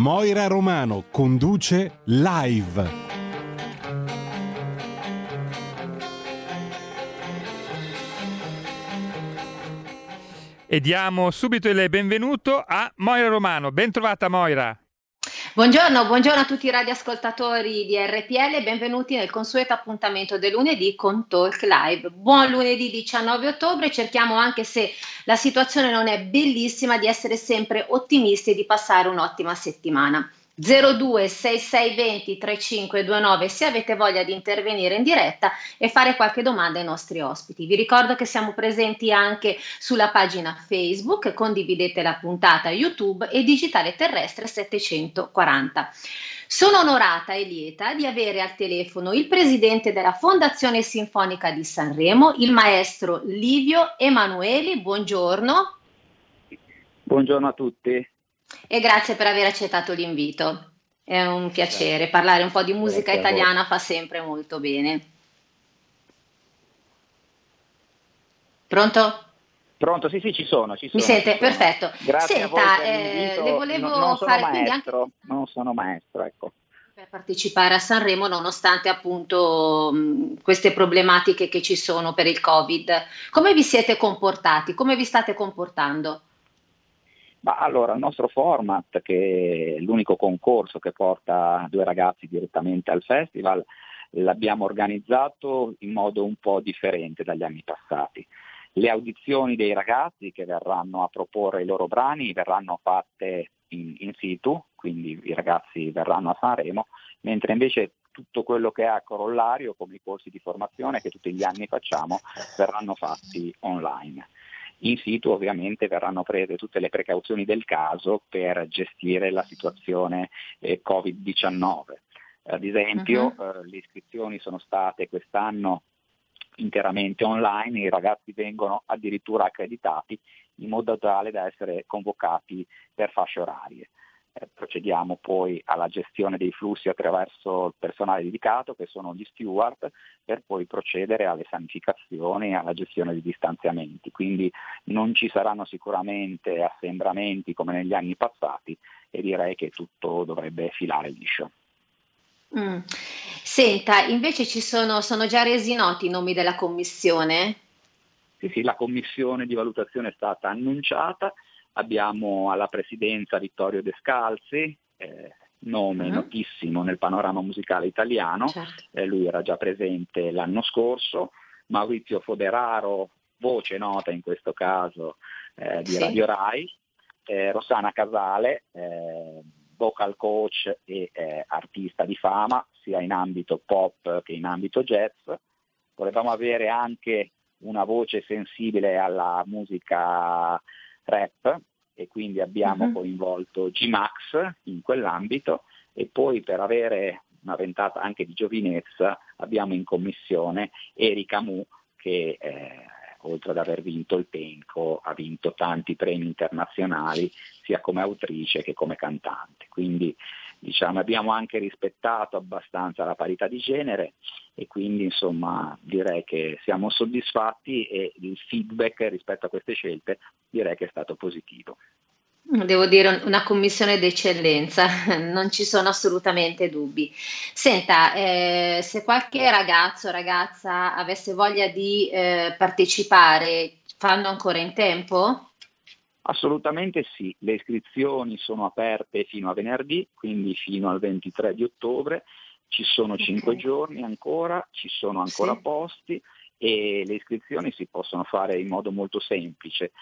Moira Romano conduce live. E diamo subito il benvenuto a Moira Romano. Ben trovata Moira. Buongiorno, buongiorno, a tutti i radioascoltatori di RPL e benvenuti nel consueto appuntamento del lunedì con Talk Live. Buon lunedì 19 ottobre, cerchiamo anche se la situazione non è bellissima di essere sempre ottimisti e di passare un'ottima settimana. 02 6620 3529 se avete voglia di intervenire in diretta e fare qualche domanda ai nostri ospiti. Vi ricordo che siamo presenti anche sulla pagina Facebook, condividete la puntata YouTube e Digitale Terrestre 740. Sono onorata e lieta di avere al telefono il presidente della Fondazione Sinfonica di Sanremo, il maestro Livio Emanueli. Buongiorno. Buongiorno a tutti e grazie per aver accettato l'invito. È un piacere, parlare un po' di musica italiana fa sempre molto bene. Pronto? Pronto, sì, sì, ci sono. Ci sono Mi sente? Perfetto. Grazie Senta, eh, le volevo non, non fare maestro, anche... Non sono maestro, ecco. Per partecipare a Sanremo nonostante appunto mh, queste problematiche che ci sono per il Covid. Come vi siete comportati? Come vi state comportando? Ma allora, il nostro format, che è l'unico concorso che porta due ragazzi direttamente al festival, l'abbiamo organizzato in modo un po' differente dagli anni passati. Le audizioni dei ragazzi che verranno a proporre i loro brani verranno fatte in, in situ, quindi i ragazzi verranno a Sanremo, mentre invece tutto quello che è a corollario, come i corsi di formazione che tutti gli anni facciamo, verranno fatti online. In situ ovviamente verranno prese tutte le precauzioni del caso per gestire la situazione eh, Covid-19. Ad esempio uh-huh. eh, le iscrizioni sono state quest'anno interamente online, i ragazzi vengono addirittura accreditati in modo tale da essere convocati per fasce orarie. Eh, procediamo poi alla gestione dei flussi attraverso il personale dedicato che sono gli steward per poi procedere alle sanificazioni e alla gestione dei distanziamenti. Quindi non ci saranno sicuramente assembramenti come negli anni passati e direi che tutto dovrebbe filare liscio. Mm. Senta, invece ci sono, sono già resi noti i nomi della commissione? Sì, sì, la commissione di valutazione è stata annunciata, abbiamo alla presidenza Vittorio Descalzi, eh, nome uh-huh. notissimo nel panorama musicale italiano, certo. eh, lui era già presente l'anno scorso, Maurizio Foderaro, voce nota in questo caso eh, di sì. Radio Rai, eh, Rossana Casale, eh, vocal coach e eh, artista di fama sia in ambito pop che in ambito jazz. Volevamo avere anche una voce sensibile alla musica rap e quindi abbiamo uh-huh. coinvolto G-Max in quell'ambito e poi per avere una ventata anche di giovinezza abbiamo in commissione Erika Mu che eh, oltre ad aver vinto il Penco ha vinto tanti premi internazionali sia come autrice che come cantante. Quindi diciamo, abbiamo anche rispettato abbastanza la parità di genere e quindi insomma direi che siamo soddisfatti e il feedback rispetto a queste scelte direi che è stato positivo. Devo dire una commissione d'eccellenza, non ci sono assolutamente dubbi. Senta, eh, se qualche ragazzo o ragazza avesse voglia di eh, partecipare, fanno ancora in tempo? Assolutamente sì, le iscrizioni sono aperte fino a venerdì, quindi fino al 23 di ottobre, ci sono okay. 5 giorni ancora, ci sono ancora sì. posti e le iscrizioni si possono fare in modo molto semplice,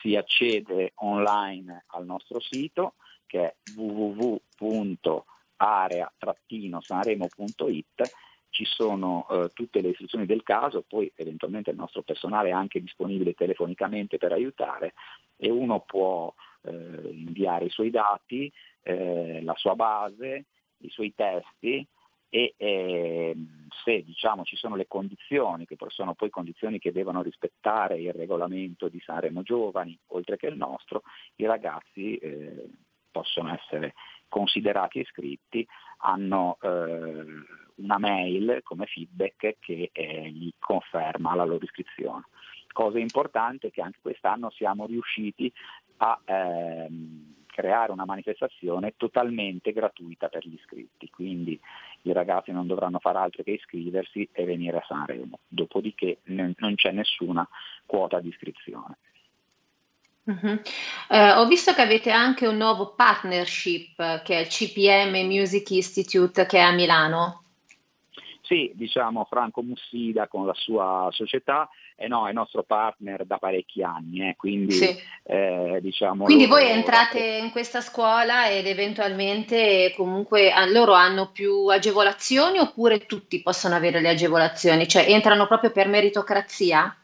si accede online al nostro sito che è www.area-sanremo.it ci sono eh, tutte le istruzioni del caso, poi eventualmente il nostro personale è anche disponibile telefonicamente per aiutare e uno può eh, inviare i suoi dati, eh, la sua base, i suoi testi e eh, se diciamo, ci sono le condizioni, che sono poi condizioni che devono rispettare il regolamento di Sanremo Giovani, oltre che il nostro, i ragazzi eh, possono essere considerati iscritti, hanno eh, una mail come feedback che eh, gli conferma la loro iscrizione. Cosa importante è che anche quest'anno siamo riusciti a ehm, creare una manifestazione totalmente gratuita per gli iscritti, quindi i ragazzi non dovranno fare altro che iscriversi e venire a Sanremo, dopodiché non c'è nessuna quota di iscrizione. Uh-huh. Eh, ho visto che avete anche un nuovo partnership che è il CPM Music Institute che è a Milano. Sì, diciamo Franco Mussida con la sua società eh no, è nostro partner da parecchi anni, eh, quindi, sì. eh, diciamo quindi loro... voi entrate in questa scuola ed eventualmente comunque loro hanno più agevolazioni oppure tutti possono avere le agevolazioni, cioè entrano proprio per meritocrazia?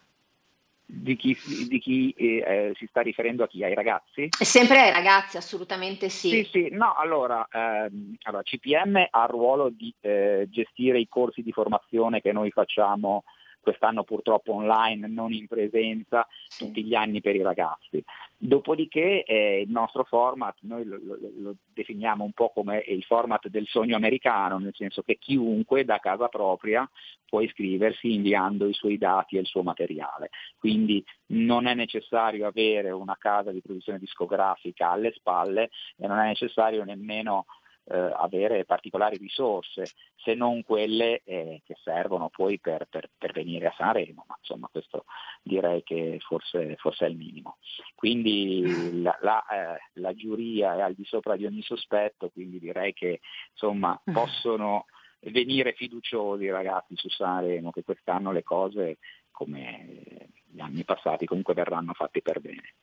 Di chi, di chi eh, eh, si sta riferendo a chi? Ai ragazzi? Sempre ai ragazzi, assolutamente sì. Sì, sì, no, allora, ehm, allora CPM ha il ruolo di eh, gestire i corsi di formazione che noi facciamo quest'anno purtroppo online, non in presenza, tutti gli anni per i ragazzi. Dopodiché eh, il nostro format, noi lo, lo, lo, definiamo un po' come il format del sogno americano, nel senso che chiunque da casa propria può iscriversi inviando i suoi dati e il suo materiale. Quindi non è necessario avere una casa di produzione discografica alle spalle e non è necessario nemmeno eh, avere particolari risorse, se non quelle eh, che servono poi per, per, per, venire a Sanremo, ma insomma questo direi che forse, forse è il minimo. Quindi la, la, eh, la, giuria è al di sopra di ogni sospetto, quindi direi che insomma mm. possono venire fiduciosi i ragazzi su Sanremo, che quest'anno le cose come gli anni passati comunque verranno fatte per bene.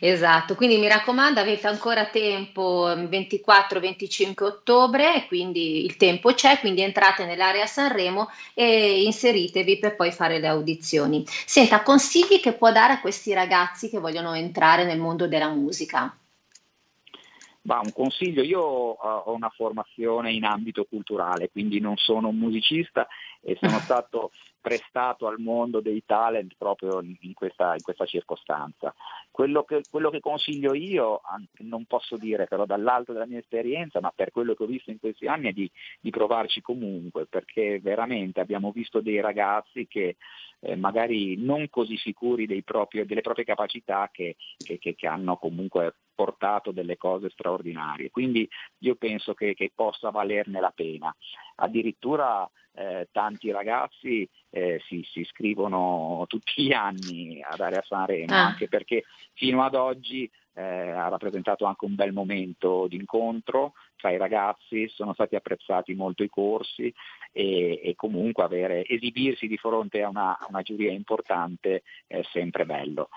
Esatto, quindi mi raccomando, avete ancora tempo 24-25 ottobre, quindi il tempo c'è, quindi entrate nell'area Sanremo e inseritevi per poi fare le audizioni. Senta, consigli che può dare a questi ragazzi che vogliono entrare nel mondo della musica? Bah, un consiglio, io ho una formazione in ambito culturale, quindi non sono un musicista e sono stato prestato al mondo dei talent proprio in questa, in questa circostanza. Quello che, quello che, consiglio io, non posso dire però dall'alto della mia esperienza, ma per quello che ho visto in questi anni è di, di provarci comunque, perché veramente abbiamo visto dei ragazzi che eh, magari non così sicuri propri, delle proprie capacità che, che, che, hanno comunque portato delle cose straordinarie. Quindi io penso che, che possa valerne la pena. Addirittura eh, tanti ragazzi eh, si, si, iscrivono tutti gli anni ad Area Sanremo, ah. anche perché fino ad oggi eh, ha rappresentato anche un bel momento di incontro tra i ragazzi, sono stati apprezzati molto i corsi e, e comunque avere, esibirsi di fronte a una, a una giuria importante è sempre bello.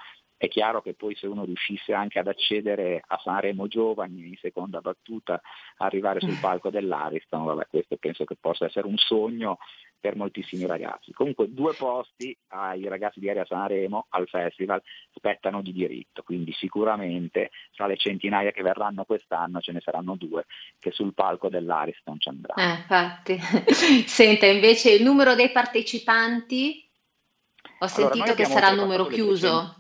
È chiaro che poi se uno riuscisse anche ad accedere a Sanremo Giovani in seconda battuta, arrivare sul palco dell'Ariston, vabbè, questo penso che possa essere un sogno per moltissimi ragazzi. Comunque due posti ai ragazzi di Area Sanremo al festival spettano di diritto, quindi sicuramente tra le centinaia che verranno quest'anno ce ne saranno due che sul palco dell'Ariston ci andranno. Eh, infatti. Senta, invece il numero dei partecipanti? Ho sentito allora, che sarà il numero chiuso.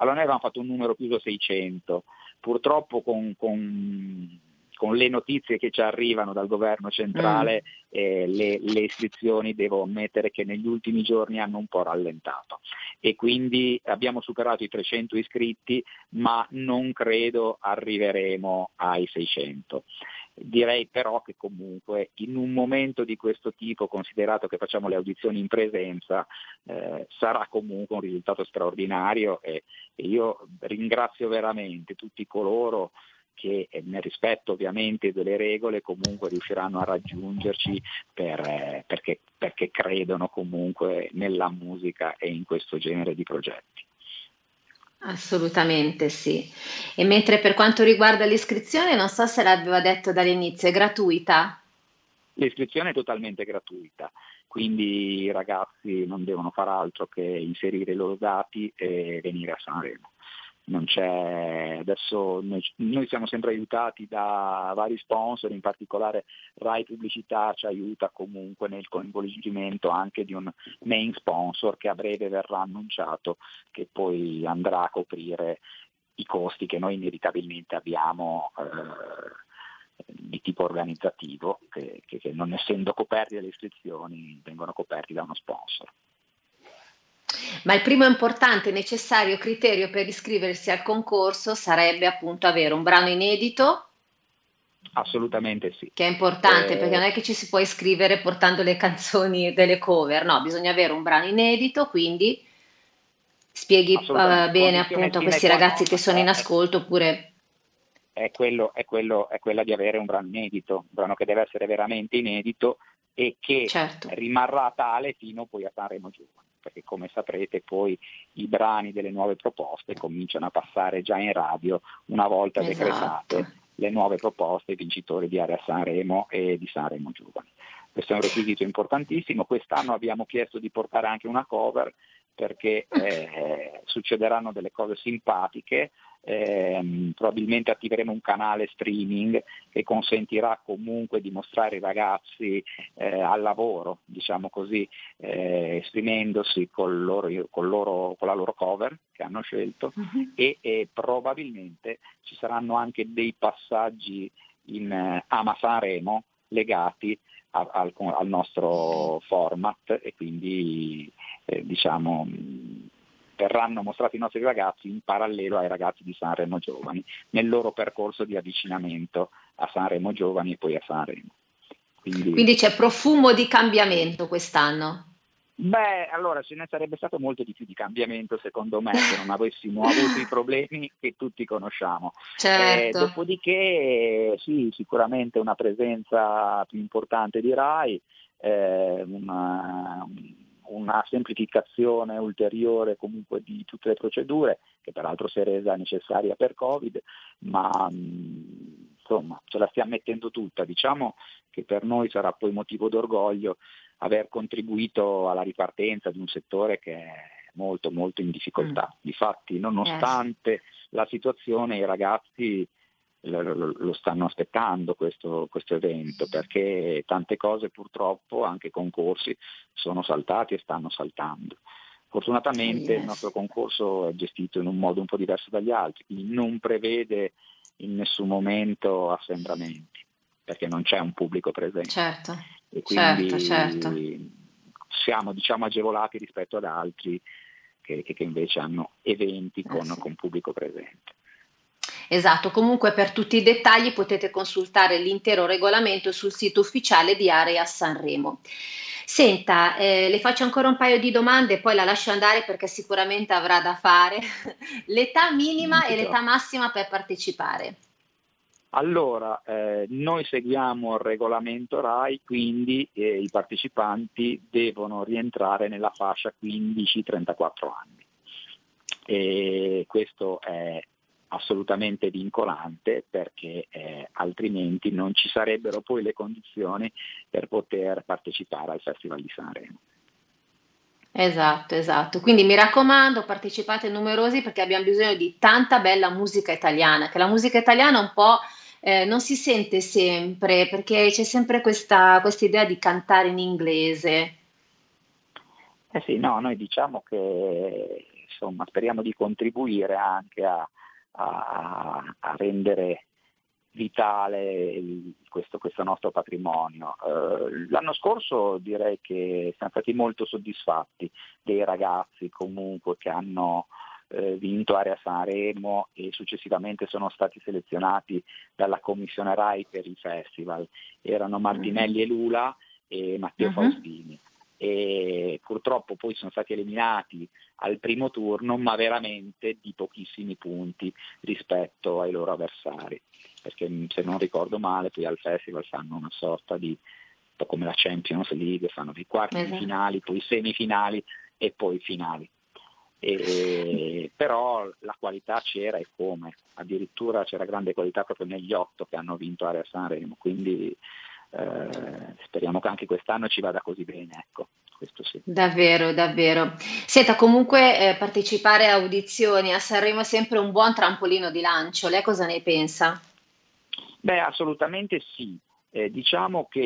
Allora noi avevamo fatto un numero chiuso 600, purtroppo con, con, con le notizie che ci arrivano dal governo centrale mm. eh, le, le, iscrizioni devo ammettere che negli ultimi giorni hanno un po' rallentato e quindi abbiamo superato i 300 iscritti ma non credo arriveremo ai 600. Direi però che comunque in un momento di questo tipo, considerato che facciamo le audizioni in presenza, eh, sarà comunque un risultato straordinario e, e io ringrazio veramente tutti coloro che eh, nel rispetto ovviamente delle regole comunque riusciranno a raggiungerci per, eh, perché, perché credono comunque nella musica e in questo genere di progetti. Assolutamente sì. E mentre per quanto riguarda l'iscrizione, non so se l'aveva detto dall'inizio, è gratuita? L'iscrizione è totalmente gratuita, quindi i ragazzi non devono fare altro che inserire i loro dati e venire a Sanremo. Non c'è, adesso noi, noi, siamo sempre aiutati da vari sponsor, in particolare Rai Pubblicità ci aiuta comunque nel coinvolgimento anche di un main sponsor che a breve verrà annunciato che poi andrà a coprire i costi che noi inevitabilmente abbiamo eh, di tipo organizzativo, che, che, che non essendo coperti dalle iscrizioni vengono coperti da uno sponsor. Ma il primo importante e necessario criterio per iscriversi al concorso sarebbe appunto avere un brano inedito. Assolutamente sì. Che è importante eh... perché non è che ci si può iscrivere portando le canzoni delle cover, no, bisogna avere un brano inedito, quindi spieghi uh, bene appunto a questi ragazzi che sono in ascolto oppure... È, quello, è, quello, è quella di avere un brano inedito, un brano che deve essere veramente inedito e che certo. rimarrà tale fino poi a Sanremo Giovane perché come saprete poi i brani delle nuove proposte cominciano a passare già in radio una volta esatto. decretate le nuove proposte vincitori di Area Sanremo e di Sanremo Giovani. Questo è un requisito importantissimo, quest'anno abbiamo chiesto di portare anche una cover perché eh, succederanno delle cose simpatiche, eh, probabilmente attiveremo un canale streaming che consentirà comunque di mostrare i ragazzi eh, al lavoro, diciamo così, eh, esprimendosi col loro, col loro, con la loro cover che hanno scelto uh-huh. e, e, probabilmente ci saranno anche dei passaggi in eh, Ama Sanremo legati a, al, al, nostro format e quindi eh, diciamo verranno mostrati i nostri ragazzi in parallelo ai ragazzi di Sanremo Giovani, nel loro percorso di avvicinamento a Sanremo Giovani e poi a Sanremo. Quindi, Quindi c'è profumo di cambiamento quest'anno? Beh, allora ce ne sarebbe stato molto di più di cambiamento secondo me se non avessimo avuto i problemi che tutti conosciamo. Certo. Eh, dopodiché sì, sicuramente una presenza più importante di RAI, eh, una, una semplificazione ulteriore comunque di tutte le procedure, che peraltro si è resa necessaria per Covid, ma insomma ce la stiamo mettendo tutta. Diciamo che per noi sarà poi motivo d'orgoglio aver contribuito alla ripartenza di un settore che è molto molto in difficoltà. Mm. Difatti, nonostante la situazione, i ragazzi lo stanno aspettando questo, questo, evento perché tante cose purtroppo, anche concorsi, sono saltati e stanno saltando. Fortunatamente il nostro concorso è gestito in un modo un po' diverso dagli altri, quindi non prevede in nessun momento assembramenti, perché non c'è un pubblico presente. Certo, e quindi certo, certo. siamo diciamo, agevolati rispetto ad altri che, che invece hanno eventi con, eh sì. con pubblico presente. Esatto, comunque per tutti i dettagli potete consultare l'intero regolamento sul sito ufficiale di Area Sanremo. Senta, eh, le faccio ancora un paio di domande e poi la lascio andare perché sicuramente avrà da fare. l'età minima e l'età massima per partecipare. Allora, eh, noi seguiamo il regolamento RAI, quindi eh, i partecipanti devono rientrare nella fascia 15-34 anni. E questo è assolutamente vincolante perché eh, altrimenti non ci sarebbero poi le condizioni per poter partecipare al Festival di Sanremo. Esatto, esatto. Quindi mi raccomando, partecipate numerosi perché abbiamo bisogno di tanta bella musica italiana, che la musica italiana un po' eh, non si sente sempre perché c'è sempre questa idea di cantare in inglese. Eh sì, no, noi diciamo che insomma speriamo di contribuire anche a, a, a rendere vitale questo, questo, nostro patrimonio. Uh, l'anno scorso direi che siamo stati molto soddisfatti dei ragazzi comunque che hanno uh, vinto Area Sanremo e successivamente sono stati selezionati dalla commissione RAI per il festival. Erano Martinelli e Lula e Matteo uh-huh. Faustini e purtroppo poi sono stati eliminati al primo turno, ma veramente di pochissimi punti rispetto ai loro avversari, perché se non ricordo male poi al festival fanno una sorta di, un po' come la Champions League, fanno dei quarti di esatto. finali, poi semifinali e poi finali. E, però la qualità c'era e come, addirittura c'era grande qualità proprio negli otto che hanno vinto Area Sanremo, quindi eh, speriamo che anche quest'anno ci vada così bene. Ecco. questo sì. Davvero, davvero. Senta, comunque eh, partecipare a audizioni a Sanremo è sempre un buon trampolino di lancio, lei cosa ne pensa? Beh, assolutamente sì. Eh, diciamo che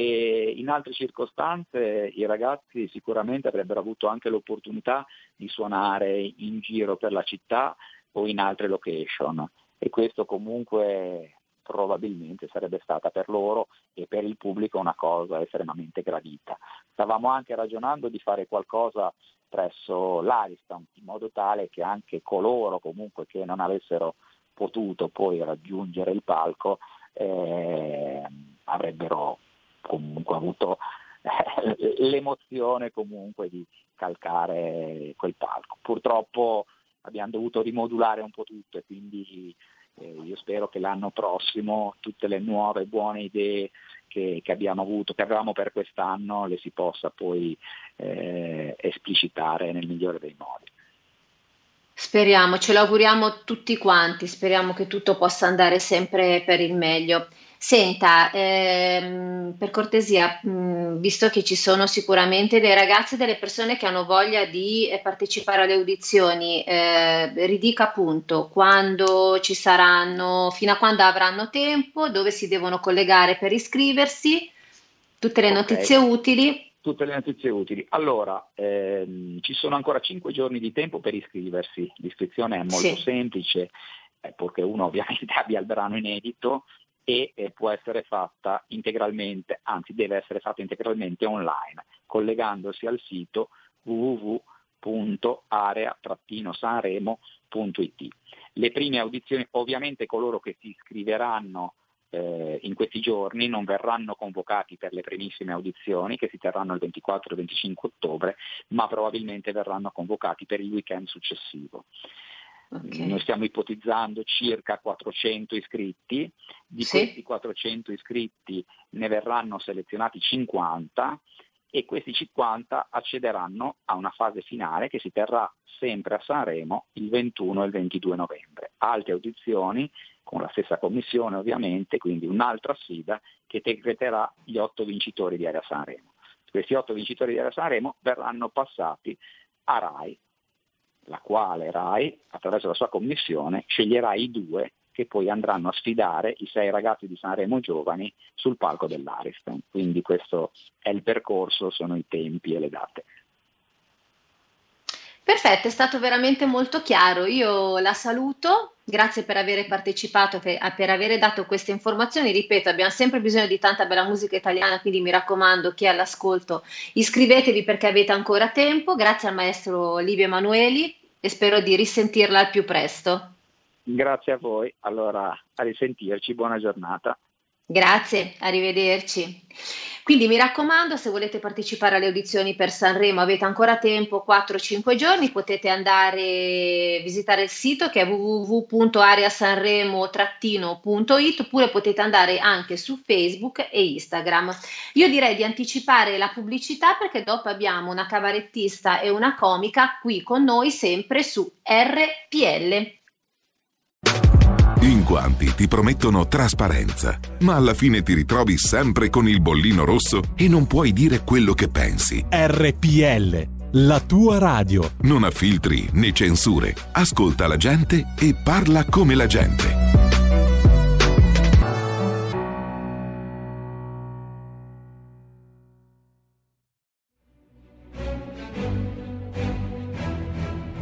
in altre circostanze i ragazzi sicuramente avrebbero avuto anche l'opportunità di suonare in giro per la città o in altre location e questo comunque probabilmente sarebbe stata per loro e per il pubblico una cosa estremamente gradita. Stavamo anche ragionando di fare qualcosa presso l'Ariston in modo tale che anche coloro comunque che non avessero potuto poi raggiungere il palco eh, avrebbero comunque avuto eh, l'emozione comunque di calcare quel palco. Purtroppo abbiamo dovuto rimodulare un po' tutto e quindi eh, io spero che l'anno prossimo tutte le nuove buone idee che, che, abbiamo avuto, che avevamo per quest'anno, le si possa poi eh, esplicitare nel migliore dei modi. Speriamo, ce lo auguriamo tutti quanti, speriamo che tutto possa andare sempre per il meglio. Senta, ehm, per cortesia, mh, visto che ci sono sicuramente dei ragazzi e delle persone che hanno voglia di eh, partecipare alle audizioni, eh, ridica appunto quando ci saranno, fino a quando avranno tempo, dove si devono collegare per iscriversi, tutte le okay. notizie utili. Tutte le notizie utili. Allora, ehm, ci sono ancora 5 giorni di tempo per iscriversi. L'iscrizione è molto sì. semplice, eh, perché uno ovviamente abbia il brano inedito e può essere fatta integralmente, anzi deve essere fatta integralmente online, collegandosi al sito www.area-sanremo.it. Le prime audizioni, ovviamente coloro che si iscriveranno eh, in questi giorni non verranno convocati per le primissime audizioni che si terranno il 24 e 25 ottobre, ma probabilmente verranno convocati per il weekend successivo. Okay. Noi stiamo ipotizzando circa 400 iscritti, di sì. questi 400 iscritti ne verranno selezionati 50 e questi 50 accederanno a una fase finale che si terrà sempre a Sanremo il 21 e il 22 novembre. Alte audizioni con la stessa commissione ovviamente, quindi un'altra sfida che decreterà gli otto vincitori di Area Sanremo. Questi otto vincitori di Area Sanremo verranno passati a RAI la quale RAI, attraverso la sua commissione, sceglierà i due che poi andranno a sfidare i sei ragazzi di Sanremo giovani sul palco dell'Ariston. Quindi questo è il percorso, sono i tempi e le date. Perfetto, è stato veramente molto chiaro. Io la saluto, grazie per aver partecipato, per, per aver dato queste informazioni. Ripeto, abbiamo sempre bisogno di tanta bella musica italiana, quindi mi raccomando, chi è all'ascolto, iscrivetevi perché avete ancora tempo. Grazie al maestro Livio Emanueli e spero di risentirla al più presto. Grazie a voi, allora a risentirci, buona giornata. Grazie, arrivederci. Quindi mi raccomando, se volete partecipare alle audizioni per Sanremo avete ancora tempo, 4-5 giorni, potete andare a visitare il sito che è www.areasanremo-it oppure potete andare anche su Facebook e Instagram. Io direi di anticipare la pubblicità perché dopo abbiamo una cavarettista e una comica qui con noi sempre su RPL in quanti ti promettono trasparenza, ma alla fine ti ritrovi sempre con il bollino rosso e non puoi dire quello che pensi. RPL, la tua radio. Non ha filtri né censure. Ascolta la gente e parla come la gente.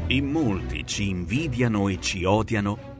In molti ci invidiano e ci odiano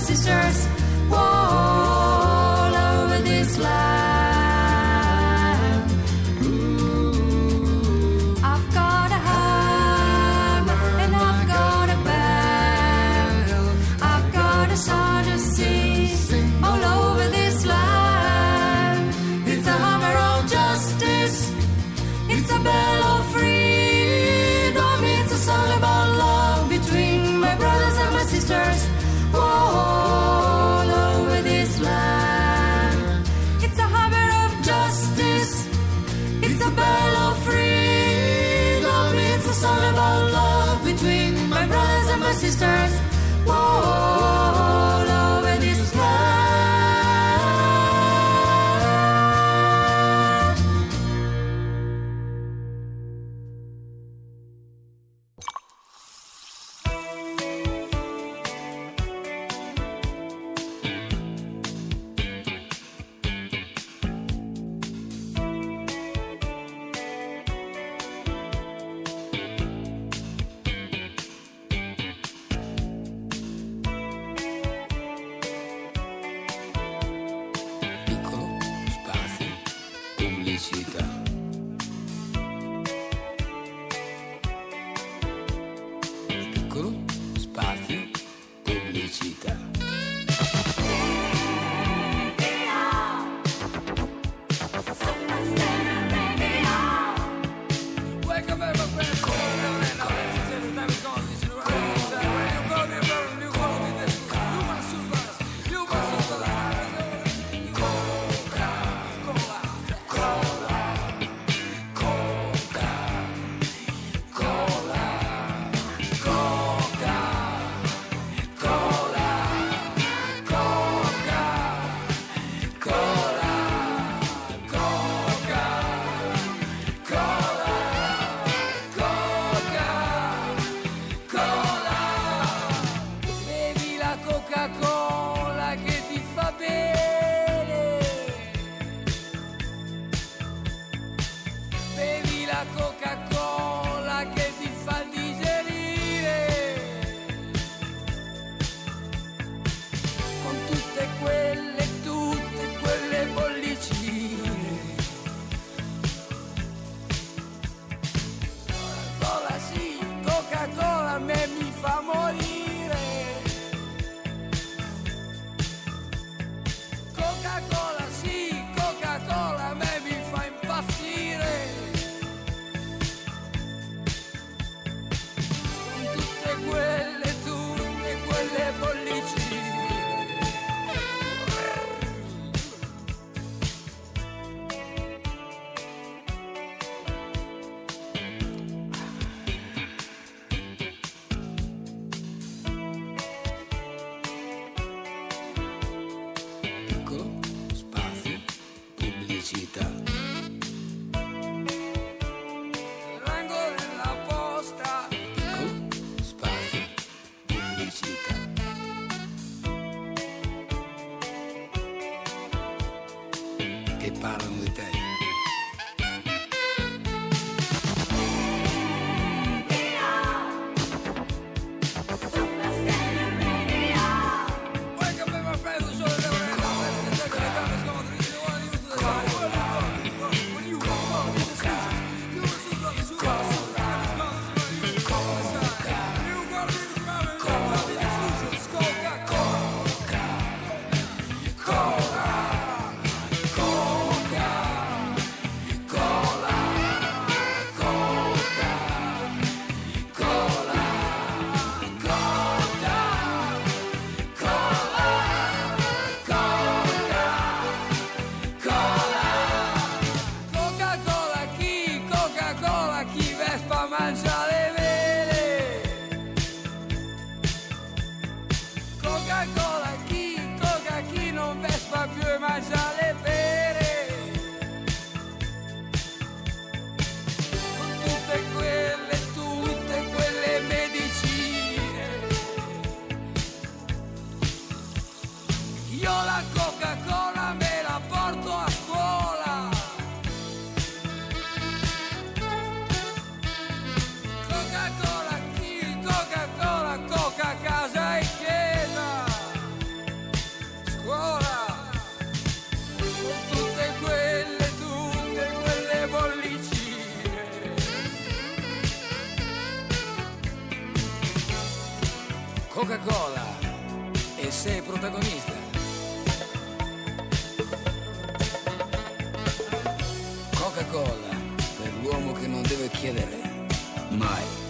Sisters, Whoa. Pubblicità. I go. Coca-Cola e sei protagonista. Coca-Cola per l'uomo che non deve chiedere mai.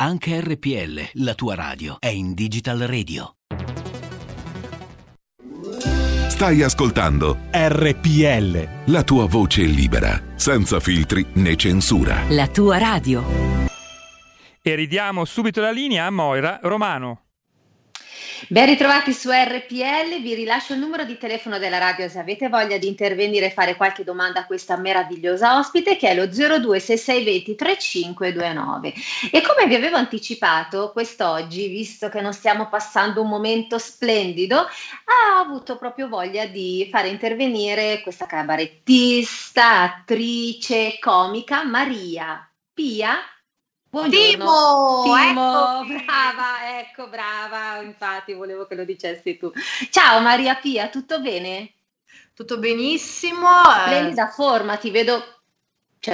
Anche RPL, la tua radio, è in Digital Radio. Stai ascoltando RPL. la tua voce libera, senza filtri né censura. La tua radio. E ridiamo subito la linea a Moira Romano. Ben ritrovati su RPL, vi rilascio il numero di telefono della radio se avete voglia di intervenire e fare qualche domanda a questa meravigliosa ospite che è lo 026620 3529. E come vi avevo anticipato, quest'oggi, visto che non stiamo passando un momento splendido, ha avuto proprio voglia di fare intervenire questa cabarettista, attrice, comica Maria Pia Buongiorno. Timo, Timo, eccomi. brava, ecco, brava, infatti volevo che lo dicessi tu. Ciao Maria Pia, tutto bene? Tutto benissimo. eh, Splendida forma, ti vedo,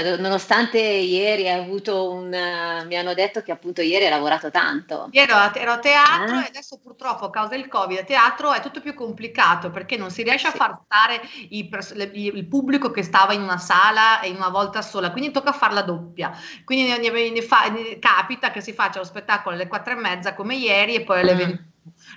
cioè, nonostante ieri hai avuto un, eh, mi hanno detto che appunto ieri hai lavorato tanto. Ieri ero a, teatro Ah. e adesso purtroppo a causa del Covid a teatro è tutto più complicato perché non si riesce Sì. a far stare i il pubblico che stava in una sala in una volta sola, quindi tocca farla doppia. Quindi ne- ne- ne fa- capita che si faccia lo spettacolo alle quattro e mezza come ieri e poi alle Mm. 21.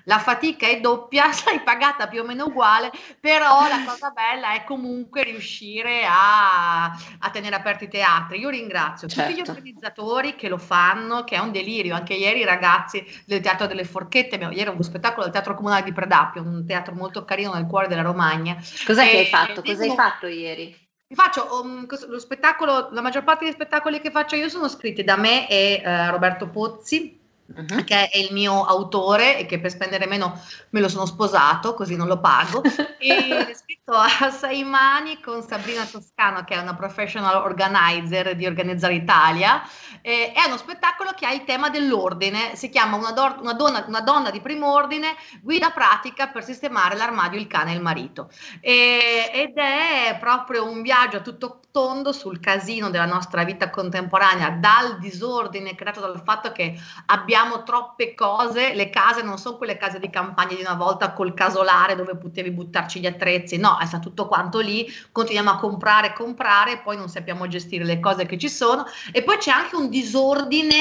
La fatica è doppia, sei pagata più o meno uguale, però la cosa bella è comunque riuscire a, a tenere aperti i teatri. Io ringrazio tutti gli Certo. organizzatori che lo fanno, che è un delirio. Anche ieri i ragazzi del Teatro delle Forchette, ieri uno spettacolo al Teatro Comunale di Predapio, un teatro molto carino nel cuore della Romagna. Cos'è che E hai fatto? Cosa hai fatto ieri? faccio um, lo spettacolo, la maggior parte degli spettacoli che faccio io sono scritti da me e eh, Roberto Pozzi, Mhm. che è il mio autore e che per spendere meno me lo sono sposato, così non lo pago. E è scritto a sei mani con Sabrina Toscano, che è una professional organizer di Organizzare Italia. E è uno spettacolo che ha il tema dell'ordine, si chiama Una, dor- una donna, una donna di primo ordine, guida pratica per sistemare l'armadio, il cane e il marito. E- ed è proprio un viaggio a tutto tondo sul casino della nostra vita contemporanea, dal disordine creato dal fatto che abbiamo troppe cose, le case non sono quelle case di campagna di una volta col casolare dove potevi buttarci gli attrezzi, no, è sta tutto quanto lì, continuiamo a comprare, comprare, poi non sappiamo gestire le cose che ci sono e poi c'è anche un disordine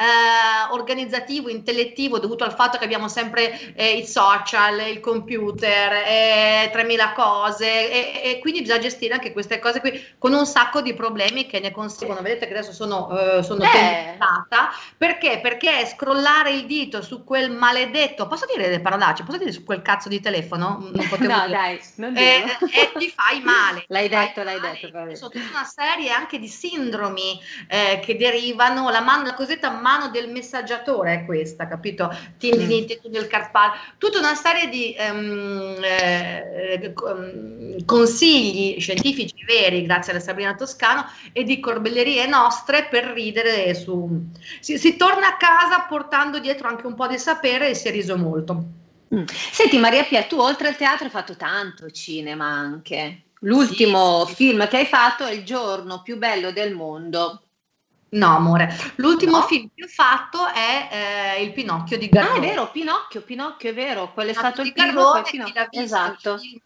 eh, organizzativo, intellettivo dovuto al fatto che abbiamo sempre eh, i social, il computer, eh, 3000 cose e, e quindi bisogna gestire anche queste cose qui con un sacco di problemi che ne conseguono. Vedete che adesso sono, eh, sono Eh. perché? Perché scrollare il dito su quel maledetto, posso dire le parolacce, posso dire su quel cazzo di telefono? Non potevo No, dire. dai, non e, dirlo. e ti fai male. L'hai detto, l'hai male. detto. Sono tutta una serie anche di sindromi eh, che derivano, la, mano, la cosiddetta mano del messaggiatore è questa, capito? Tendinite del carpale, tutta una serie di ehm, eh, com- consigli scientifici veri, grazie alla Sabrina Toscano, e di corbellerie nostre per ridere su... Si, si torna a casa portando dietro anche un po' di sapere e si è riso molto. Mm. Senti Maria Pia, tu oltre al teatro hai fatto tanto cinema anche. L'ultimo Sì. film che hai fatto è Il giorno più bello del mondo. No, amore, l'ultimo No? film che ho fatto è eh, Il Pinocchio di Ah, Garrone. è vero, Pinocchio, Pinocchio, è vero, quello è stato il di primo, Garrone, chi Pinocchio. l'ha visto Esatto. il film,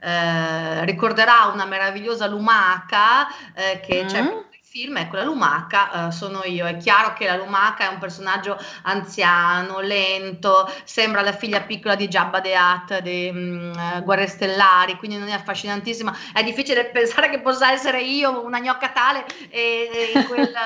eh, ricorderà una meravigliosa lumaca eh, che c'è Mm. nel film, ecco la lumaca eh, sono io, è chiaro che la lumaca è un personaggio anziano, lento, sembra la figlia piccola di Jabba the Hutt di mm, eh, Guerre Stellari, quindi non è affascinantissima, è difficile pensare che possa essere io una gnocca tale e, e in quel...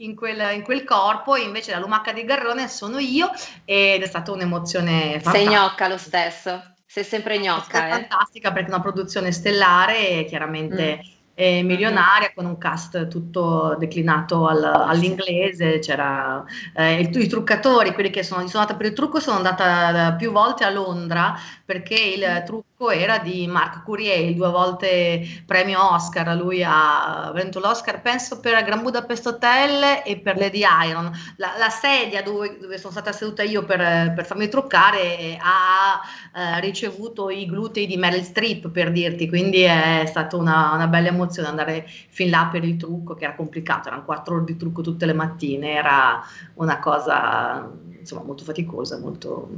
in quel, in quel corpo, invece la lumaca di Garrone sono io ed è stata un'emozione Sei fantastica. gnocca lo stesso, sei sempre È gnocca, eh. fantastica perché è una produzione stellare, chiaramente eh, milionaria, con un cast tutto declinato al- all'inglese. C'era eh, i, i truccatori, quelli che sono, sono andata per il trucco, sono andata eh, più volte a Londra perché il trucco era di Marc Courier, due volte premio Oscar. Lui ha vinto l'Oscar, penso, per Gran Budapest Hotel e per Lady Iron. La, la sedia dove, dove sono stata seduta io per, per farmi truccare ha eh, ricevuto i glutei di Meryl Streep, per dirti, quindi è stata una, una bella emozione andare fin là per il trucco, che era complicato, erano quattro ore di trucco tutte le mattine, era una cosa insomma molto faticosa, molto,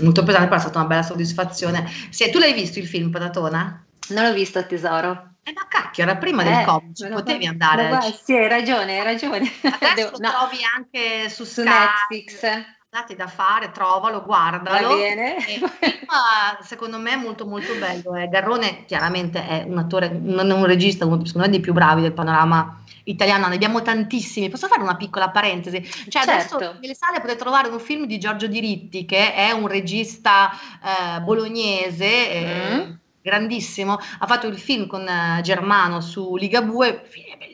molto pesante, però è stata una bella soddisfazione. Se tu l'hai visto il film, Patatona? Non l'ho visto tesoro. Eh ma cacchio, era prima Eh, del Covid, potevi andare. guardo- Sì, hai ragione, hai ragione. Adesso Devo- no, trovi anche su, su Netflix. Dati da fare, trovalo, guardalo. Va bene. Film, secondo me è molto molto bello. eh. Garrone chiaramente è un attore, non è un regista, uno secondo me dei più bravi del panorama italiano, ne abbiamo tantissimi. Posso fare una piccola parentesi? Cioè Certo. adesso nelle sale potete trovare un film di Giorgio Diritti che è un regista eh, bolognese. eh, Mm. Grandissimo, ha fatto il film con eh, Germano su Ligabue, film è bellissimo.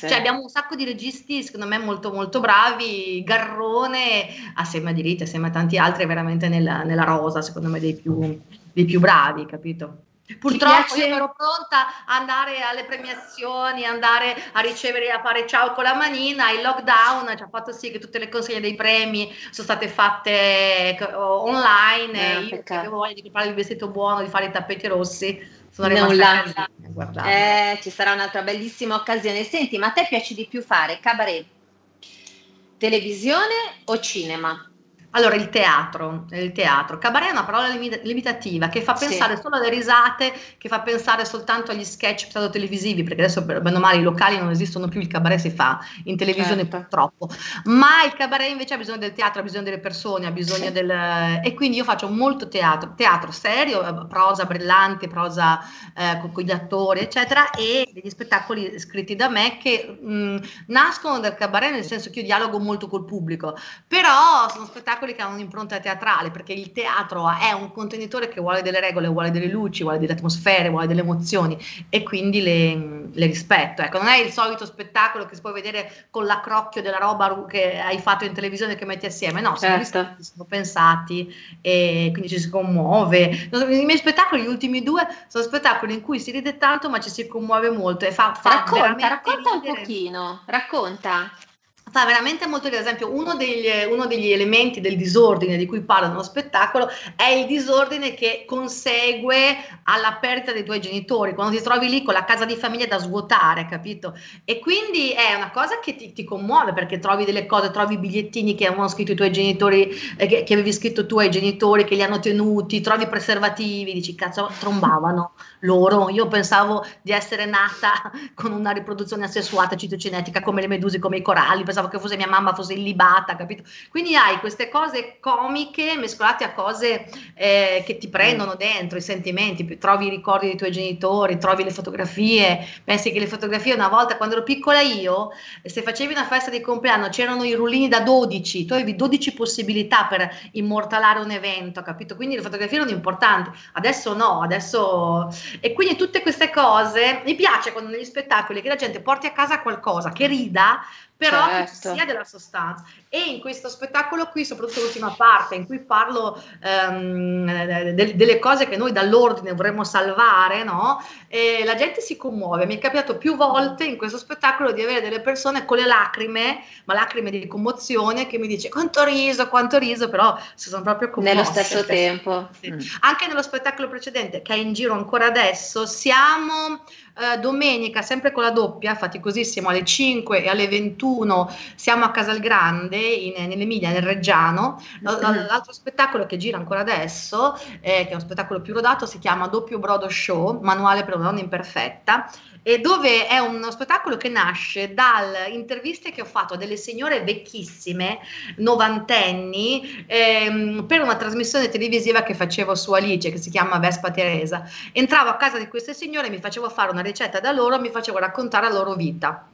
Sì. Cioè abbiamo un sacco di registi, secondo me, molto molto bravi. Garrone, assieme a Diritti, assieme a tanti altri, veramente nella, nella rosa, secondo me, dei più, dei più bravi, capito? Purtroppo io ero pronta a andare alle premiazioni, andare a ricevere, a fare ciao con la manina. Il lockdown ci ha fatto sì che tutte le consegne dei premi sono state fatte eh, online. Eh, io avevo voglia di comprare il vestito buono, di fare i tappeti rossi, sono rimasta Nulla. a casa a guardare. Eh, ci sarà un'altra bellissima occasione. Senti, ma a te piace di più fare cabaret, televisione o cinema? Allora, il teatro, il teatro. Cabaret è una parola limi- limitativa che fa Sì. pensare solo alle risate, che fa pensare soltanto agli sketch pseudo-televisivi, perché adesso, per- bene o male, i locali non esistono più, il cabaret si fa in televisione Certo. purtroppo. Ma il cabaret invece ha bisogno del teatro, ha bisogno delle persone, ha bisogno Sì. del... E quindi io faccio molto teatro, teatro serio, eh, prosa brillante, prosa eh, con, con gli attori, eccetera, e degli spettacoli scritti da me che mh, nascono dal cabaret, nel senso che io dialogo molto col pubblico, però sono spettacoli che hanno un'impronta teatrale, perché il teatro è un contenitore che vuole delle regole, vuole delle luci, vuole delle atmosfere, vuole delle emozioni e quindi le, le rispetto. Ecco, non è il solito spettacolo che si può vedere con l'accrocchio della roba che hai fatto in televisione che metti assieme, no, sono, Certo. riscritti, sono pensati e quindi ci si commuove. I miei spettacoli, gli ultimi due, sono spettacoli in cui si ride tanto ma ci si commuove molto e fa, fa Racconta, racconta un pochino, racconta. Fa veramente molto ridere. Ad esempio, uno degli, uno degli elementi del disordine di cui parla nello spettacolo è il disordine che consegue alla perdita dei tuoi genitori, quando ti trovi lì con la casa di famiglia da svuotare, capito? E quindi è una cosa che ti, ti commuove perché trovi delle cose, trovi i bigliettini che avevano scritto i tuoi genitori, eh, che, che avevi scritto tu ai genitori, che li hanno tenuti, trovi preservativi, dici cazzo, trombavano loro. Io pensavo di essere nata con una riproduzione assessuata citogenetica come le meduse, come i coralli, pensavo pensavo che fosse mia mamma fosse illibata, capito? Quindi hai queste cose comiche mescolate a cose eh, che ti prendono dentro, i sentimenti, trovi i ricordi dei tuoi genitori, trovi le fotografie, pensi che le fotografie una volta quando ero piccola io, se facevi una festa di compleanno c'erano i rullini da 12, tu avevi 12 possibilità per immortalare un evento, capito? Quindi le fotografie erano importanti, adesso no, adesso... E quindi tutte queste cose, mi piace quando negli spettacoli che la gente porti a casa qualcosa, che rida, però che ci Certo. sia della sostanza. E in questo spettacolo qui, soprattutto l'ultima parte, in cui parlo ehm, de- delle cose che noi dall'ordine vorremmo salvare, no? E la gente si commuove. Mi è capitato più volte in questo spettacolo di avere delle persone con le lacrime, ma lacrime di commozione, che mi dice quanto riso, quanto riso, però si sono proprio commosse. Nello stesso tempo. Sì. Mm. Anche nello spettacolo precedente, che è in giro ancora adesso, siamo eh, domenica, sempre con la doppia, siamo alle 5 e alle 21, siamo a Casalgrande, in, nell'Emilia, nel Reggiano. Mm. L'altro spettacolo che gira ancora adesso, eh, che è un spettacolo più rodato, si chiama Doppio Brodo Show, manuale per una donna imperfetta, e dove è uno spettacolo che nasce dalle interviste che ho fatto a delle signore vecchissime, novantenni, ehm, per una trasmissione televisiva che facevo su Alice, che si chiama Vespa Teresa. Entravo a casa di queste signore, mi facevo fare una ricetta da loro, mi facevo raccontare la loro vita.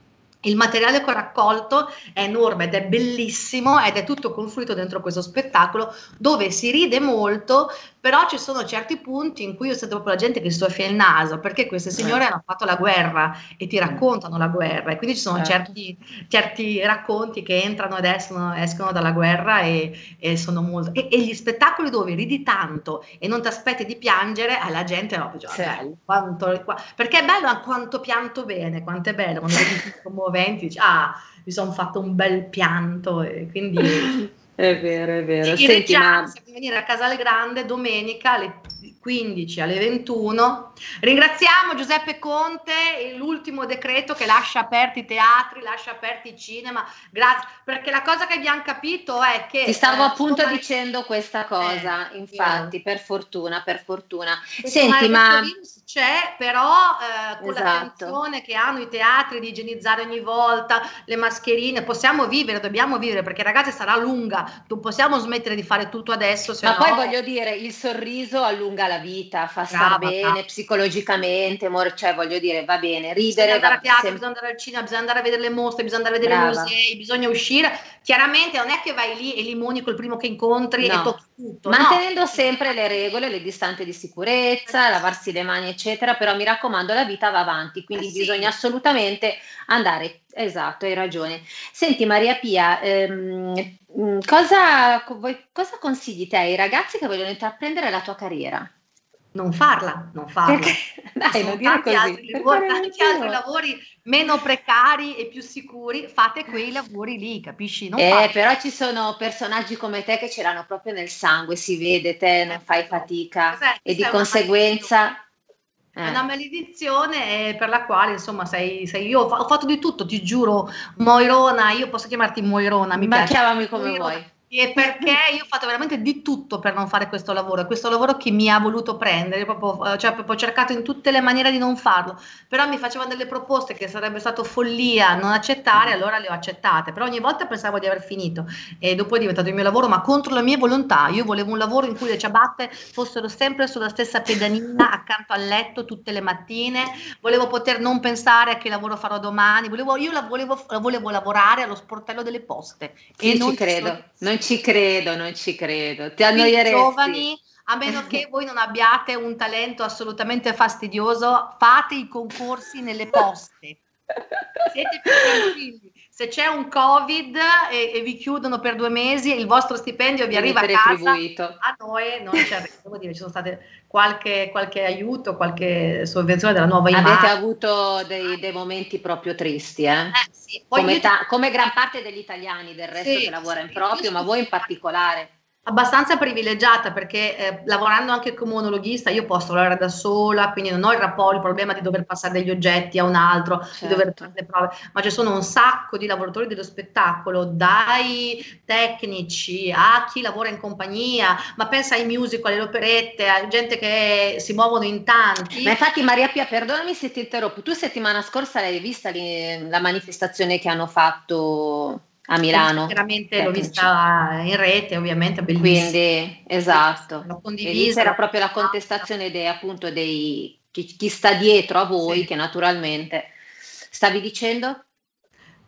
Il materiale che ho raccolto è enorme ed è bellissimo ed è tutto confluito dentro questo spettacolo dove si ride molto, però ci sono certi punti in cui io sento proprio la gente che soffia il naso perché queste signore hanno fatto la guerra e ti raccontano la guerra e quindi ci sono Certo. certi, certi racconti che entrano ed escono, escono dalla guerra e, e sono molto... E, e gli spettacoli dove ridi tanto e non ti aspetti di piangere alla gente no, dice, Sì. bello, quanto- qua- perché è bello quanto pianto bene, quanto è bello quando vedi tutti commoventi, dici, ah, mi sono fatto un bel pianto e quindi... È vero, è vero. Senti, Reggiani, ma se venire a Casale Grande domenica alle 15 alle 21. Ringraziamo Giuseppe Conte, l'ultimo decreto che lascia aperti i teatri, lascia aperti i cinema. Grazie, perché la cosa che abbiamo capito è che ti stavo eh, appunto insomma, dicendo questa cosa, Eh, infatti, per fortuna, per fortuna. Senti, ma c'è, però eh, con Esatto. l'attenzione che hanno i teatri di igienizzare ogni volta, le mascherine, possiamo vivere, dobbiamo vivere, perché ragazzi sarà lunga, non possiamo smettere di fare tutto adesso, Ma no- poi voglio dire, il sorriso allunga la vita, fa star Brava, bene brava. psicologicamente, mor- cioè voglio dire, va bene, Bisogna ridere, andare a teatro, sem- bisogna andare al cinema, bisogna andare a vedere le mostre, bisogna andare a vedere Brava. i musei, bisogna uscire. Chiaramente non è che vai lì e limoni col primo che incontri No. e tocchi tutto. no. mantenendo sempre le regole, le distanze di sicurezza, lavarsi le mani, eccetera, però mi raccomando, la vita va avanti, quindi Eh sì. bisogna assolutamente andare. Esatto, hai ragione. Senti Maria Pia, ehm, mh, cosa, cosa consigli te ai ragazzi che vogliono intraprendere la tua carriera? Non farla, non farla. Perché, dai, non tanti, altri, lavori, tanti altri lavori meno precari e più sicuri, fate quei lavori lì, capisci? Non Eh, però ci sono personaggi come te che ce l'hanno proprio nel sangue, si vede, te non fai fatica Cos'è? e di Questa è una conseguenza... È eh. una maledizione eh, per la quale, insomma, sei, sei- io ho fatto di tutto, ti giuro, Moirona, io posso chiamarti Moirona, mi Ma piace. chiamami come Moirona. vuoi. E perché io ho fatto veramente di tutto per non fare questo lavoro, è questo lavoro che mi ha voluto prendere, proprio, eh, cioè proprio ho cercato in tutte le maniere di non farlo, però mi facevano delle proposte che sarebbe stato follia non accettare, allora le ho accettate, però ogni volta pensavo di aver finito. E dopo è diventato il mio lavoro, ma contro la mia volontà, io volevo un lavoro in cui le ciabatte fossero sempre sulla stessa pedalina accanto al letto tutte le mattine, volevo poter non pensare a che lavoro farò domani, volevo, io la volevo, la volevo lavorare allo sportello delle poste. Sì, e non ci credo, non ci credo, non ci credo. Ti annoieresti. giovani, a meno che voi non abbiate un talento assolutamente fastidioso, fate i concorsi nelle poste. Siete più tranquilli. Se c'è un Covid e, e vi chiudono per due mesi, il vostro stipendio vi arriva a casa. A noi non ci arriva. Dire, ci sono state qualche, qualche aiuto, qualche sovvenzione della nuova Avete immagine. avuto dei, dei momenti proprio tristi, eh? Eh, sì. Come, ta- come gran parte degli italiani del resto Sì, che lavora in proprio, io ma voi in particolare. Abbastanza privilegiata perché eh, lavorando anche come monologhista io posso lavorare da sola, quindi non ho il rapporto, il problema di dover passare degli oggetti a un altro, di Certo. dover fare le prove, ma ci sono un sacco di lavoratori dello spettacolo, dai tecnici a chi lavora in compagnia, ma pensa ai musical, alle operette, a gente che si muovono in tanti. Ma infatti Maria Pia, perdonami se ti interrompo, tu settimana scorsa l'hai vista lì, la manifestazione che hanno fatto a Milano. Chiaramente l'ho Tecnici. vista in rete, ovviamente, bellissima. Quindi, esatto. L'ho condivisa. lì c'era proprio la contestazione dei, appunto dei chi, chi sta dietro a voi, che naturalmente stavi dicendo?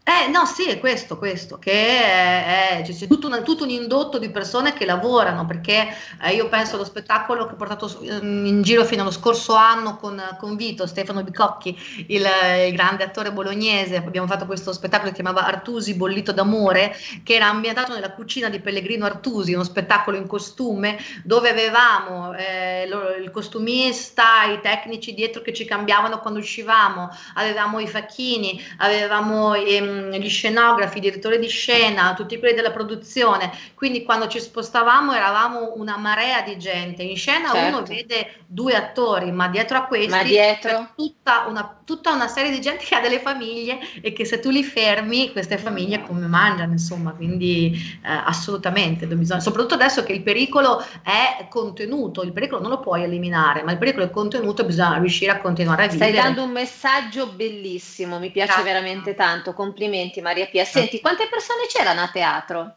Eh, no, sì, è questo, questo, che è, è- c'è, c'è tutto, un- tutto un indotto di persone che lavorano, perché eh, io penso allo spettacolo che ho portato su- in giro fino allo scorso anno con, con Vito, Stefano Bicocchi, il, il grande attore bolognese, abbiamo fatto questo spettacolo che chiamava Artusi bollito d'amore, che era ambientato nella cucina di Pellegrino Artusi, uno spettacolo in costume, dove avevamo eh, lo- il costumista, i tecnici dietro che ci cambiavano quando uscivamo, avevamo i facchini, avevamo ehm, gli scenografi, i direttori di scena, tutti quelli della produzione, quindi quando ci spostavamo eravamo una marea di gente. In scena Certo. uno vede due attori, ma dietro a questi Ma dietro? c'è tutta una, tutta una serie di gente che ha delle famiglie e che se tu li fermi, queste famiglie come mangiano, insomma, quindi eh, assolutamente, bisogna- soprattutto adesso che il pericolo è contenuto, il pericolo non lo puoi eliminare, ma il pericolo è contenuto e bisogna riuscire a continuare a Stai vivere. dando un messaggio bellissimo, mi piace Grazie. veramente tanto. Complimenti Maria Pia. Senti, quante persone c'erano a teatro?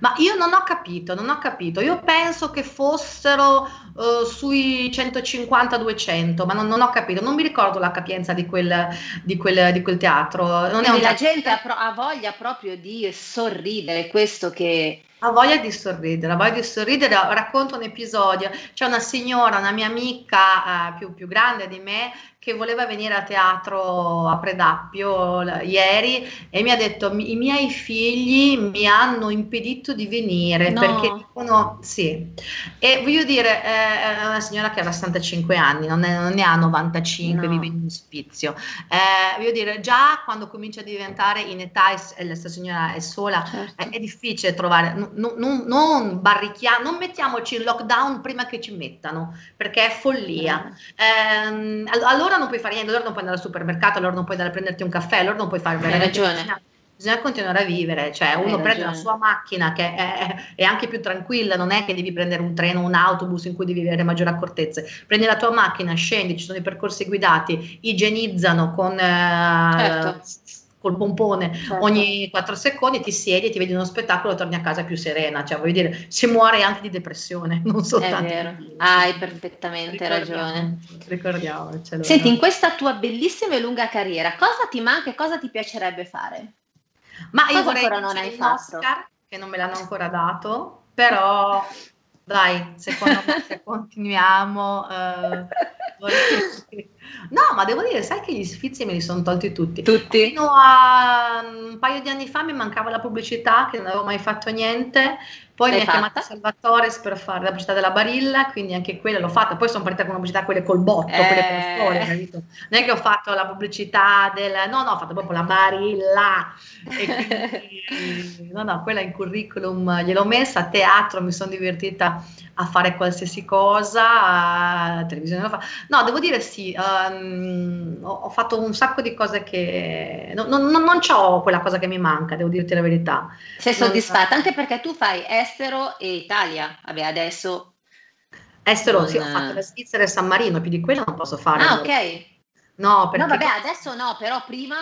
Ma io non ho capito, non ho capito. Io penso che fossero eh, sui 150-200, ma non, non ho capito. Non mi ricordo la capienza di quel, di quel, di quel teatro. Non è un la teatro- gente ha, pro- ha voglia proprio di sorridere, questo che... Ha voglia di sorridere, ha voglia di sorridere. Racconto un episodio. C'è una signora, una mia amica eh, più, più grande di me, che voleva venire a teatro a Predappio ieri e mi ha detto: "Mi- I miei figli mi hanno impedito di venire No. perché dicono sì. E voglio dire, eh, è una signora che ha 65 anni, non, è- non ne ha 95, No. vive in ospizio. Eh, voglio dire, già quando comincia a diventare in età e questa signora è sola, Certo. è, è difficile trovare, no- no- non, non barrichiamo, non mettiamoci in lockdown prima che ci mettano, perché è follia. Ehm, all- allora non puoi fare niente, allora non puoi andare al supermercato, allora non puoi andare a prenderti un caffè, allora non puoi fare Hai ragione. Bisogna, bisogna continuare a vivere, cioè Hai uno prende la sua macchina che è, è anche più tranquilla, non è che devi prendere un treno, un autobus in cui devi avere maggiori accortezze. Prendi la tua macchina, scendi, ci sono i percorsi guidati, igienizzano con eh, Certo. Col pompone Certo. ogni 4 secondi, ti siedi, ti vedi uno spettacolo e torni a casa più serena. Cioè, voglio dire, si muore anche di depressione, non È soltanto vero, di- hai perfettamente Ricordiamo- ragione. Ricordiamocelo. Senti, in questa tua bellissima e lunga carriera, cosa ti manca e cosa ti piacerebbe fare? Ma io cosa vorrei ancora non hai fatto? Oscar, che non me l'hanno ancora dato, però dai, secondo me se continuiamo... eh, No, ma devo dire, sai che gli sfizi me li sono tolti tutti. Tutti? Fino a un paio di anni fa mi mancava la pubblicità, che non avevo mai fatto niente. Poi L'hai mi ha chiamato fatta? Salvatore per fare la pubblicità della Barilla, quindi anche quella l'ho fatta. Poi sono partita con la pubblicità quelle col botto, quelle con Eh. storia, capito? Non è che ho fatto la pubblicità del... No, no, ho fatto proprio la Barilla. E quindi, no, no, quella in curriculum gliel'ho messa, a teatro mi sono divertita a fare qualsiasi cosa, a televisione lo fa. No, devo dire sì, ehm, ho, ho fatto un sacco di cose che... Non, non, non, non c'ho quella cosa che mi manca, devo dirti la verità. Sei Non- soddisfatta? Anche perché tu fai estero e Italia. Vabbè, adesso... Estero, sì, ho Non- fatto la Svizzera e San Marino, più di quello non posso fare. Ah, ok. No, perché... No, vabbè, adesso no, però prima...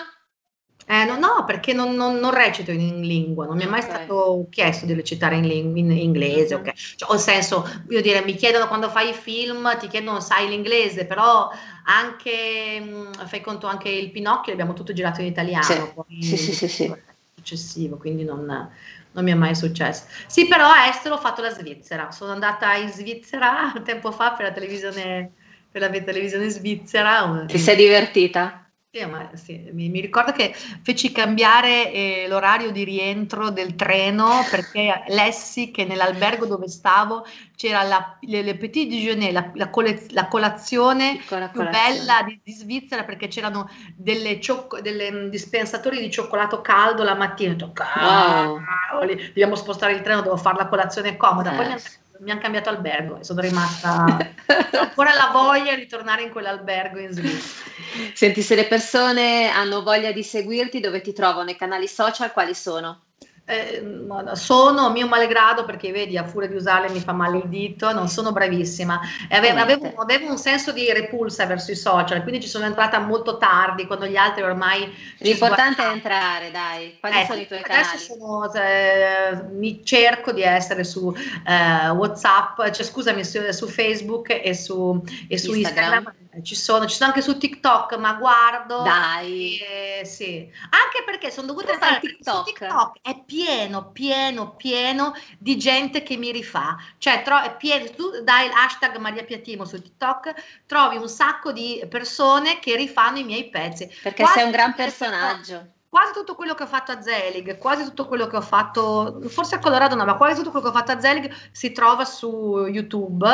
Eh, no, no, perché non, non- non recito in, in lingua, non mi è mai Ok. stato chiesto di recitare in, ling- in inglese, Mhm. ok? Cioè, o senso, voglio dire, mi chiedono quando fai i film, ti chiedono sai l'inglese, però anche, mh, fai conto anche il Pinocchio, l'abbiamo tutto girato in italiano, Sì, poi sì, sì, sì, sì. successivo, quindi non, non mi è mai successo. Sì, però a estero ho fatto la Svizzera, sono andata in Svizzera tempo fa per la televisione, per la televisione svizzera. Ti sei divertita? Sì, ma sì, mi, mi ricordo che feci cambiare eh, l'orario di rientro del treno perché lessi che nell'albergo dove stavo c'era la, le, le petit déjeuner, la, la cole- la colazione Piccola più colazione. bella di, di Svizzera perché c'erano delle, ciocco- delle, mm, dispensatori di cioccolato caldo la mattina. Ho detto, Wow. "Cavoli, dobbiamo spostare il treno, devo fare la colazione comoda. Poi Eh. mi hanno mi hanno cambiato albergo e sono rimasta ho ancora la voglia di ritornare in quell'albergo in Svizzera. Senti, se le persone hanno voglia di seguirti, dove ti trovano? I canali social quali sono? Eh, sono mio malgrado perché vedi a furia di usarle mi fa male il dito, non sono bravissima. E ave- avevo, avevo un senso di repulsa verso i social, quindi ci sono entrata molto tardi quando gli altri ormai... L'importante è entrare, dai. Quali Eh, sono i tuoi adesso canali? sono, eh, mi cerco di essere su eh, WhatsApp, cioè scusami, su, su Facebook e su, e su Instagram. Instagram. Eh, Ci sono, ci sono anche su TikTok, ma guardo. Dai. eh, sì. Anche perché sono dovuta entrare TikTok? su TikTok è pieno, pieno, pieno di gente che mi rifà. Cioè, tro- è pieno, tu dai l'hashtag Maria Piatimo su TikTok, trovi un sacco di persone che rifanno i miei pezzi. Perché Quasi sei un gran personaggio. Quasi tutto quello che ho fatto a Zelig, quasi tutto quello che ho fatto, forse a Colorado no, ma quasi tutto quello che ho fatto a Zelig si trova su YouTube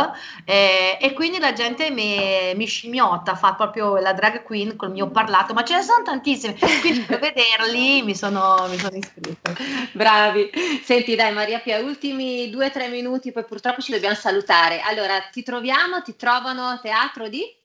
eh, e quindi la gente mi, mi scimmiotta, fa proprio la drag queen col mio parlato, ma ce ne sono tantissimi, quindi per vederli mi sono, mi sono iscritta. Bravi. Senti, dai Maria Pia, ultimi due o tre minuti, poi purtroppo ci dobbiamo salutare. Allora, ti troviamo, ti trovano a teatro di?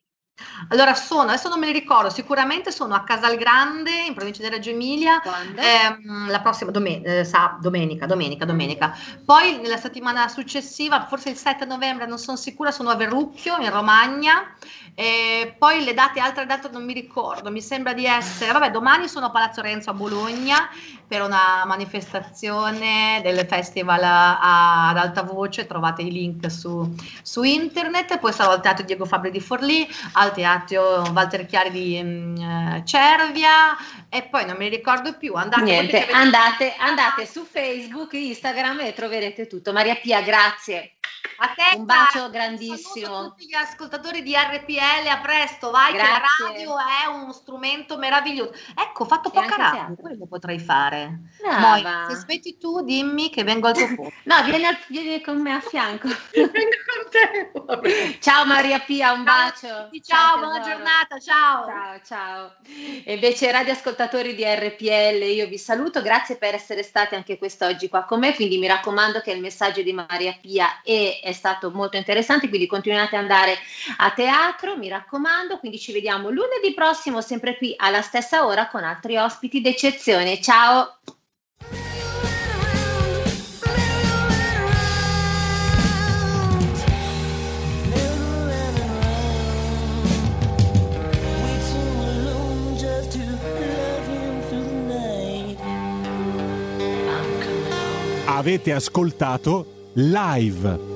Allora sono, adesso non me li ricordo, sicuramente sono a Casalgrande in provincia di Reggio Emilia ehm, la prossima domen- eh, sa- domenica, domenica, domenica. Poi nella settimana successiva, forse il 7 novembre, non sono sicura, sono a Verrucchio in Romagna. E poi le date, altre date non mi ricordo, mi sembra di essere, vabbè, domani sono a Palazzo Renzo a Bologna per una manifestazione del festival ad alta voce, trovate i link su, su internet, poi sarò al Teatro Diego Fabri di Forlì, al Teatro Walter Chiari di eh, Cervia e poi non mi ricordo più, andate Niente, andate, andate su Facebook, Instagram e troverete tutto. Maria Pia, grazie. A te, Un bacio grandissimo. saluto tutti gli ascoltatori di RPL, a presto, vai che la Grazie. radio è uno strumento meraviglioso. Ecco, ho fatto E poca radio, quello potrei fare. Moi, se aspetti tu, dimmi che vengo al tuo posto. No, vieni, al- vieni con me a fianco. vengo con te. Ciao Maria Pia, un Ciao a bacio. tutti, Ciao, buona giornata, ciao. Ciao, ciao. E invece radioascoltatori di RPL, io vi saluto, grazie per essere stati anche quest'oggi qua con me, quindi mi raccomando che il messaggio di Maria Pia è, è stato molto interessante, quindi continuate ad andare a teatro, mi raccomando, quindi ci vediamo lunedì prossimo sempre qui alla stessa ora con altri ospiti d'eccezione. Ciao! Avete ascoltato live